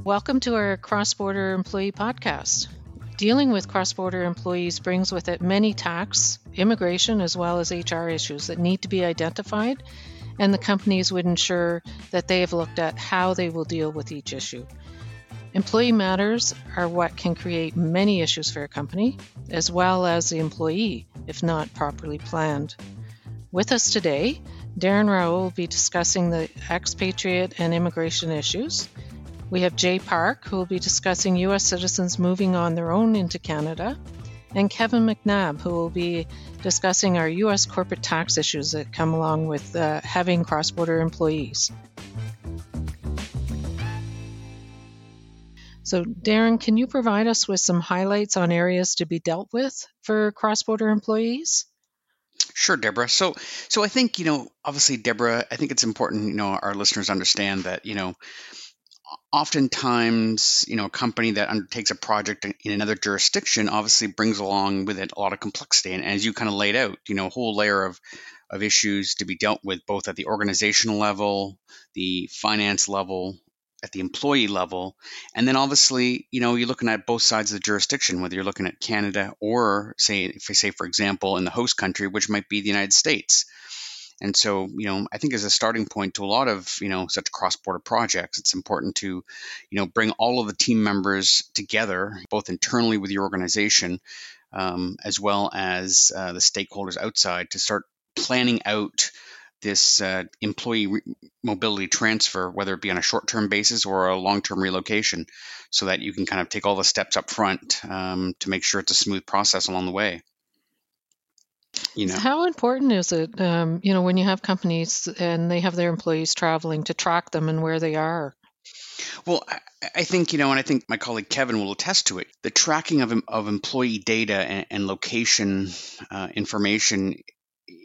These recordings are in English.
Mm-hmm. Welcome to our Cross Border Employee Podcast. Dealing with cross border employees brings with it many tax, immigration, as well as HR issues that need to be identified, and the companies would ensure that they have looked at how they will deal with each issue. Employee matters are what can create many issues for a company, as well as the employee, if not properly planned. With us today, Darren Raoul will be discussing the expatriate and immigration issues. We have Jay Park, who will be discussing U.S. citizens moving on their own into Canada, and Kevin McNabb, who will be discussing our U.S. corporate tax issues that come along with uh, having cross border employees. So, Darren, can you provide us with some highlights on areas to be dealt with for cross border employees? Sure, Deborah. So, so I think you know, obviously, Deborah. I think it's important, you know, our listeners understand that you know, oftentimes, you know, a company that undertakes a project in another jurisdiction obviously brings along with it a lot of complexity. And as you kind of laid out, you know, a whole layer of of issues to be dealt with both at the organizational level, the finance level, at the employee level, and then obviously, you know, you're looking at both sides of the jurisdiction, whether you're looking at Canada or say, if I say, for example, in the host country, which might be the United States. And so, you know, I think as a starting point to a lot of, you know, such cross-border projects, it's important to, you know, bring all of the team members together, both internally with your organization, um, as well as uh, the stakeholders outside, to start planning out this uh, employee re- mobility transfer, whether it be on a short-term basis or a long-term relocation, so that you can kind of take all the steps up front um, to make sure it's a smooth process along the way you know how important is it um, you know when you have companies and they have their employees traveling to track them and where they are well, I, think, you know, and I think my colleague Kevin will attest to it. The tracking of, of employee data and, and location uh, information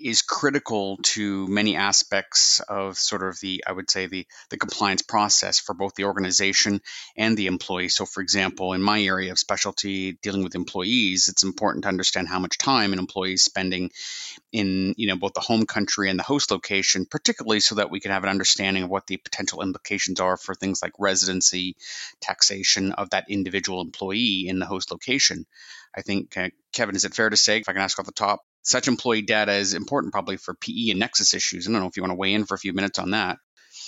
is critical to many aspects of sort of the i would say the the compliance process for both the organization and the employee. So for example in my area of specialty dealing with employees it's important to understand how much time an employee is spending in you know both the home country and the host location particularly so that we can have an understanding of what the potential implications are for things like residency taxation of that individual employee in the host location. I think, uh, Kevin, is it fair to say, if I can ask off the top, such employee data is important probably for PE and Nexus issues. I don't know if you want to weigh in for a few minutes on that.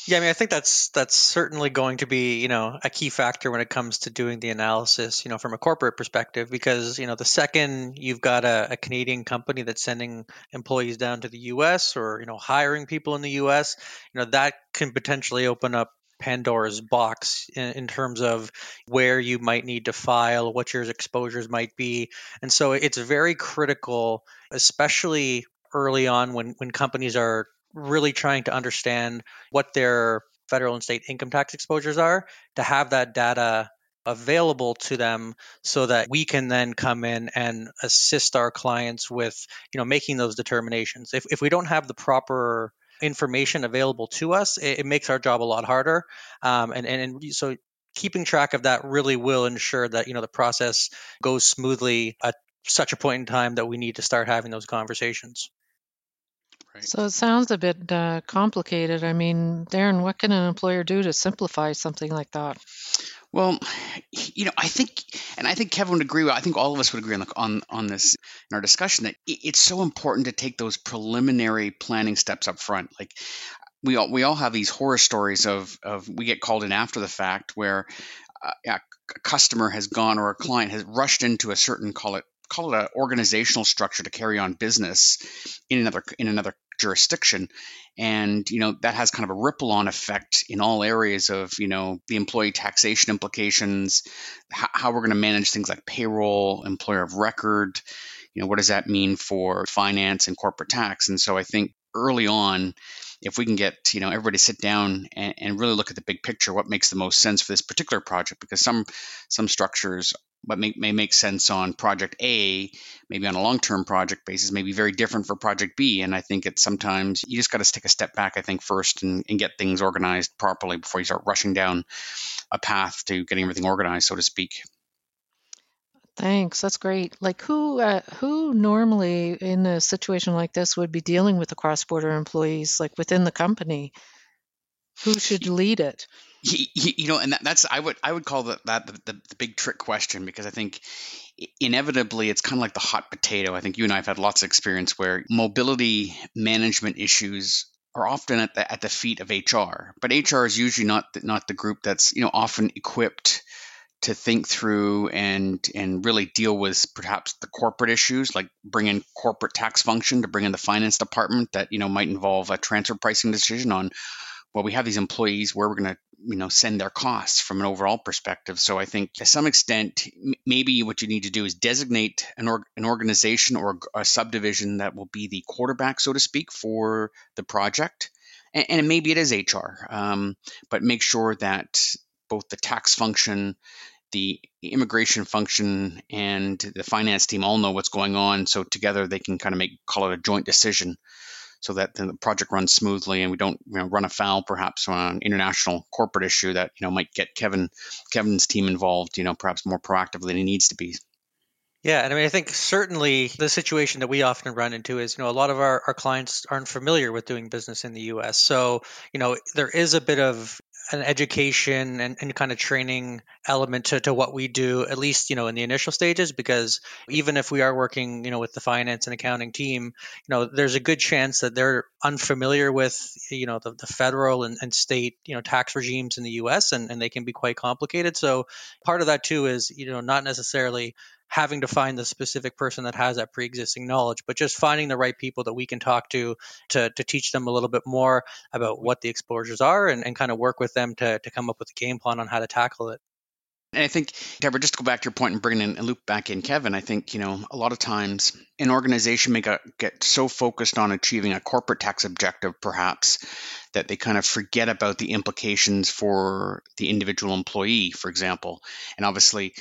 Yeah, I mean, I think that's that's certainly going to be you know a key factor when it comes to doing the analysis, you know, from a corporate perspective, because you know the second you've got a, a Canadian company that's sending employees down to the U.S. or you know hiring people in the U.S., you know that can potentially open up Pandora's box in, in, terms of where you might need to file, what your exposures might be. And so it's very critical, especially early on when, when companies are really trying to understand what their federal and state income tax exposures are, to have that data available to them so that we can then come in and assist our clients with you know making those determinations if, if we don't have the proper information available to us, it, it makes our job a lot harder. Um, and, and, and so keeping track of that really will ensure that you know the process goes smoothly at such a point in time that we need to start having those conversations. Right. So it sounds a bit uh, complicated. I mean, Darren, what can an employer do to simplify something like that? Well, you know, I think, and I think Kevin would agree. I think all of us would agree on on on this in our discussion that it's so important to take those preliminary planning steps up front. Like we all we all have these horror stories of of we get called in after the fact where a customer has gone or a client has rushed into a certain call it call it an organizational structure to carry on business in another in another jurisdiction. And you know that has kind of a ripple on effect in all areas of you know the employee taxation implications how, how we're going to manage things like payroll employer of record you know what does that mean for finance and corporate tax? And so i think early on if we can get you know everybody sit down and, and, really look at the big picture what makes the most sense for this particular project because some some structures what may, may make sense on project A, maybe on a long term project basis, may be very different for project B. And I think it's sometimes you just got to take a step back, I think, first and, and get things organized properly before you start rushing down a path to getting everything organized, so to speak. Thanks. That's great. Like who uh, who normally in a situation like this would be dealing with the cross-border employees like within the company? Who should lead it? You know and that, that's i would i would call that, that the, the, the, big trick question because i think inevitably it's kind of like the hot potato. I think you and i have had lots of experience where mobility management issues are often at the, at the feet of hr but hr is usually not not the group that's you know often equipped to think through and and really deal with perhaps the corporate issues like bring in corporate tax function to bring in the finance department that you know might involve a transfer pricing decision on well, we have these employees where we're going to you know send their costs from an overall perspective. So i think to some extent maybe what you need to do is designate an, org- an organization or a subdivision that will be the quarterback so to speak for the project. And, and maybe it is hr um, but make sure that both the tax function the immigration function and the finance team all know what's going on so together they can kind of make call it a joint decision so that the project runs smoothly and we don't you know, run afoul perhaps on an international corporate issue that you know might get Kevin Kevin's team involved you know perhaps more proactively than he needs to be. Yeah, and I mean, I think certainly the situation that we often run into is, you know, a lot of our, our clients aren't familiar with doing business in the U.S. So, you know, there is a bit of an education and, and kind of training element to, to what we do, at least, you know, in the initial stages, because even if we are working, you know, with the finance and accounting team, you know, there's a good chance that they're unfamiliar with, you know, the, the federal and, and state, you know, tax regimes in the US and, and they can be quite complicated. So part of that too is, you know, not necessarily having to find the specific person that has that pre-existing knowledge but just finding the right people that we can talk to to, to teach them a little bit more about what the exposures are and, and kind of work with them to, to come up with a game plan on how to tackle it and I think, Deborah, just to go back to your point and bring in and loop back in Kevin, I think, you know, a lot of times an organization may get so focused on achieving a corporate tax objective, perhaps, that they kind of forget about the implications for the individual employee, for example. And obviously,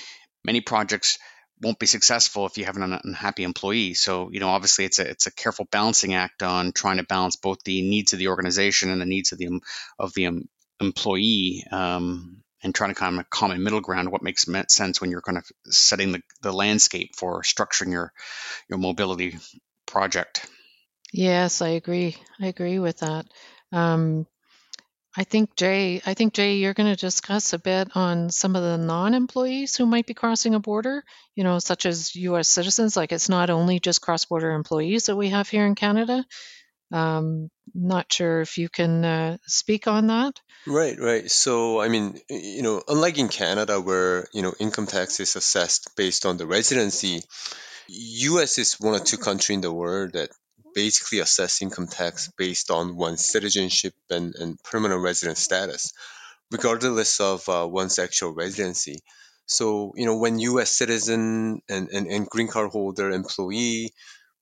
many projects won't be successful if you have an unhappy employee. So, you know, obviously it's a it's a careful balancing act on trying to balance both the needs of the organization and the needs of the of the employee, um, and trying to kind of common middle ground. What makes sense when you're kind of setting the, the landscape for structuring your your mobility project. Yes, I agree. I agree with that. Um, I think Jay, I think Jay, you're going to discuss a bit on some of the non-employees who might be crossing a border, you know, such as U.S. citizens. Like it's not only just cross-border employees that we have here in Canada. Um, not sure if you can uh, speak on that. Right, right. So, I mean, you know, unlike in Canada, where you know income tax is assessed based on the residency, U.S. is one of two countries in the world that basically assess income tax based on one's citizenship and, and permanent resident status, regardless of uh, one's actual residency. So, you know, when U.S. citizen and, and, and green card holder employee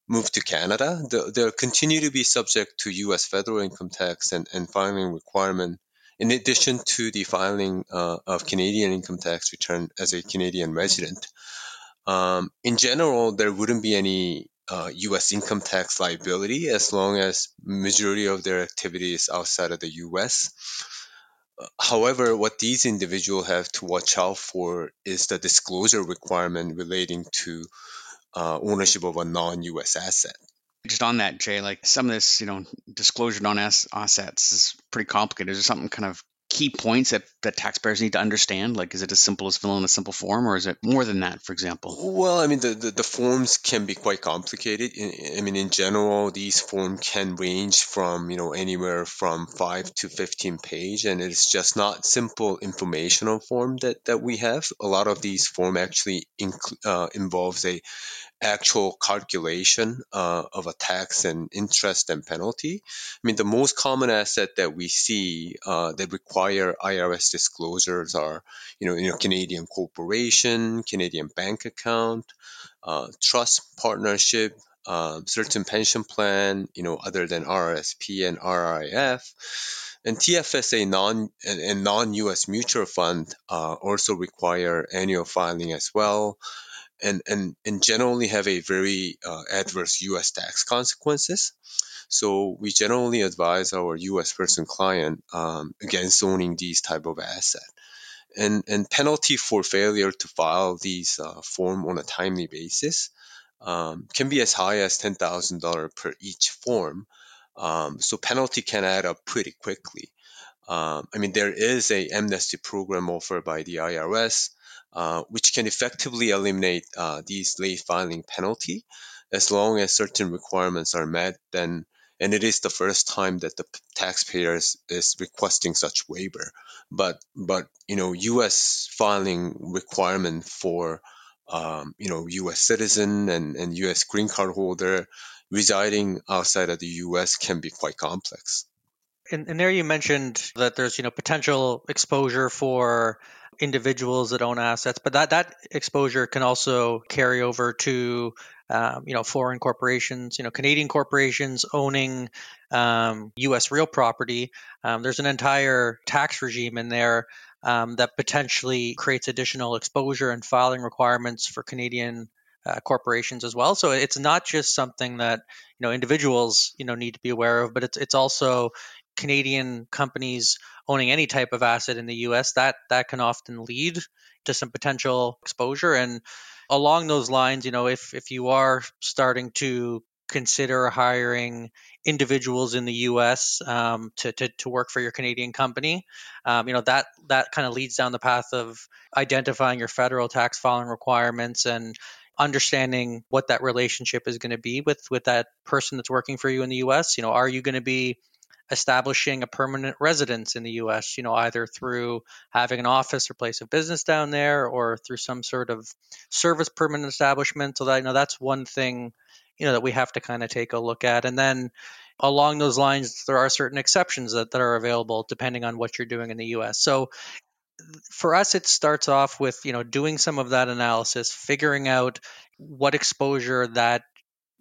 move to Canada, they'll, continue to be subject to U.S. federal income tax and, and filing requirement, in addition to the filing uh, of Canadian income tax return as a Canadian resident. Um, in general, there wouldn't be any uh, U.S. income tax liability as long as majority of their activity is outside of the U.S. However, what these individuals have to watch out for is the disclosure requirement relating to uh, ownership of a non-U.S. asset. Just on that, Jay, like some of this, you know, disclosure on assets is pretty complicated. Is there something kind of key points that, that taxpayers need to understand? Like, is it as simple as filling in a simple form, or is it more than that, for example? Well, I mean, the, the, the forms can be quite complicated. I mean, in general, these forms can range from, you know, anywhere from 5 to 15 page, and it's just not simple informational form that, that we have. A lot of these form actually inc- uh, involves a actual calculation uh, of a tax and interest and penalty. I mean, the most common asset that we see uh, that require IRS disclosures are, you know, you know, Canadian corporation, Canadian bank account, uh, trust partnership, um, certain pension plan, you know, other than RRSP and RRIF. And TFSA non and, and non-U.S. mutual fund uh, also require annual filing as well and, and, and generally have a very uh, adverse U.S. tax consequences. So we generally advise our U.S. person client um, against owning these type of asset. And, and penalty for failure to file these uh, form on a timely basis um, can be as high as $10,000 per each form. Um, so penalty can add up pretty quickly. Um, I mean, there is a amnesty program offered by the IRS, uh, which can effectively eliminate uh, these late filing penalty as long as certain requirements are met. Then, and it is the first time that the taxpayer is, requesting such waiver. But, but you know, U.S. filing requirement for um, you know, U.S. citizen and, and U.S. green card holder residing outside of the U.S. can be quite complex. And, and there you mentioned that there's you know potential exposure for individuals that own assets, but that that exposure can also carry over to um, you know foreign corporations, you know Canadian corporations owning um, U.S. real property. Um, there's an entire tax regime in there um, that potentially creates additional exposure and filing requirements for Canadian uh, corporations as well. So it's not just something that you know individuals you know need to be aware of, but it's it's also Canadian companies owning any type of asset in the U.S. that that can often lead to some potential exposure. And along those lines, you know, if if you are starting to consider hiring individuals in the U.S. Um, to, to, to work for your Canadian company. Um, you know that that kind of leads down the path of identifying your federal tax filing requirements and understanding what that relationship is going to be with with that person that's working for you in the U.S. You know, are you going to be establishing a permanent residence in the US, you know, either through having an office or place of business down there or through some sort of service permanent establishment. So that, you know, that's one thing you know that we have to kind of take a look at and then along those lines there are certain exceptions that, that are available depending on what you're doing in the us so for us it starts off with you know doing some of that analysis figuring out what exposure that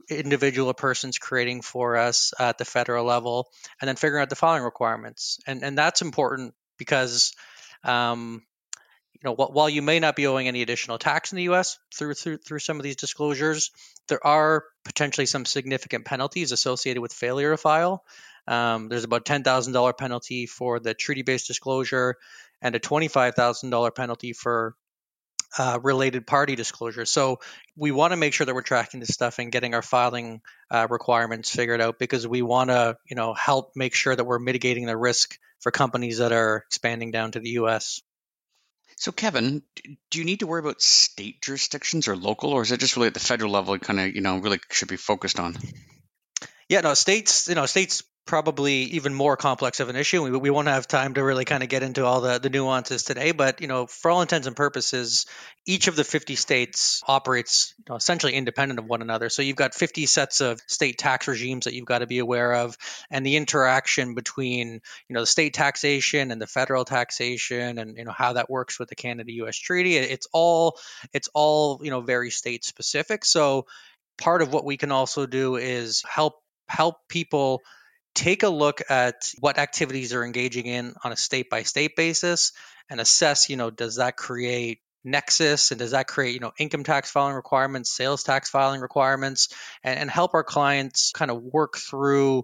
individual or person's creating for us at the federal level and then figuring out the filing requirements and and that's important because um, you know, while you may not be owing any additional tax in the U.S. through through through some of these disclosures, there are potentially some significant penalties associated with failure to file. Um, there's about ten thousand dollar penalty for the treaty-based disclosure, and a twenty-five thousand dollar penalty for uh, related party disclosure. So we want to make sure that we're tracking this stuff and getting our filing uh, requirements figured out because we want to, you know, help make sure that we're mitigating the risk for companies that are expanding down to the U.S. So, Kevin, do you need to worry about state jurisdictions or local, or is it just really at the federal level? It kind of, you know, really should be focused on. Yeah, no, states, you know, states probably even more complex of an issue. We, we won't have time to really kind of get into all the, the nuances today, but you know, for all intents and purposes, each of the 50 states operates you know, essentially independent of one another. So you've got 50 sets of state tax regimes that you've got to be aware of, and the interaction between you know the state taxation and the federal taxation, and you know how that works with the Canada-U.S. treaty. It's all it's all you know very state specific. So part of what we can also do is help help people take a look at what activities they're engaging in on a state by state basis and assess, you know, does that create nexus and does that create, you know, income tax filing requirements, sales tax filing requirements, and, and help our clients kind of work through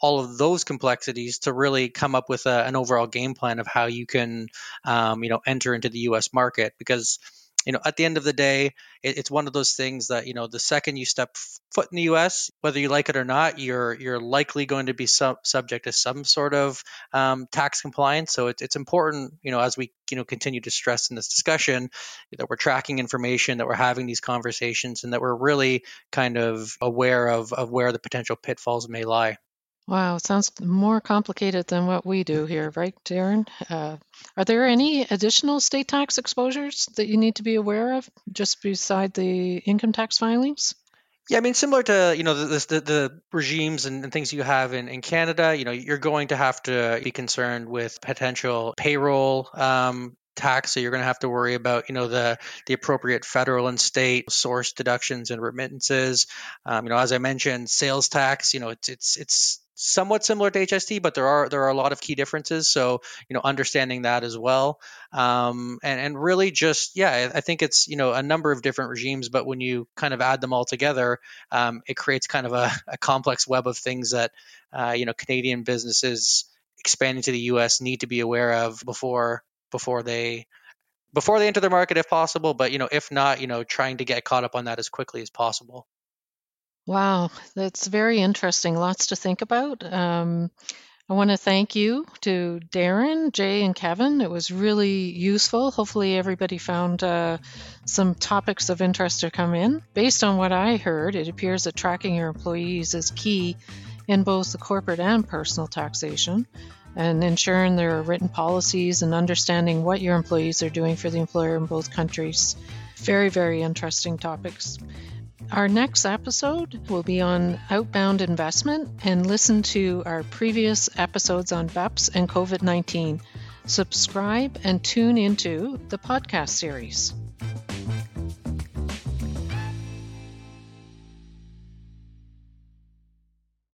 all of those complexities to really come up with a, an overall game plan of how you can, um, you know, enter into the U.S. market because you know, at the end of the day, it, it's one of those things that you know, the second you step foot in the U.S., whether you like it or not, you're you're likely going to be sub- subject to some sort of um, tax compliance. So it, it's important, you know, as we you know continue to stress in this discussion, that we're tracking information, that we're having these conversations, and that we're really kind of aware of of where the potential pitfalls may lie. Wow, sounds more complicated than what we do here, right, Darren? Uh, are there any additional state tax exposures that you need to be aware of just beside the income tax filings? Yeah, I mean, similar to you know the the, the regimes and, and, things you have in, in Canada, you know, you're going to have to be concerned with potential payroll um, tax. So you're going to have to worry about, you know, the the appropriate federal and state source deductions and remittances. Um, you know, as I mentioned, sales tax. You know, it's it's it's somewhat similar to HST, but there are there are a lot of key differences. So you know, understanding that as well, um, and and really just yeah, I think it's you know a number of different regimes, but when you kind of add them all together, um, it creates kind of a, a, complex web of things that uh, you know Canadian businesses expanding to the U.S. need to be aware of before before they before they enter the market if possible. But you know, if not, you know, trying to get caught up on that as quickly as possible. Wow, that's very interesting. Lots to think about. Um, I want to thank you to Darren, Jay, and Kevin. It was really useful. Hopefully, everybody found uh, some topics of interest to come in. Based on what I heard, it appears that tracking your employees is key in both the corporate and personal taxation, and ensuring there are written policies and understanding what your employees are doing for the employer in both countries. Very, very interesting topics. Our next episode will be on outbound investment and listen to our previous episodes on BEPS and COVID 19. Subscribe and tune into the podcast series.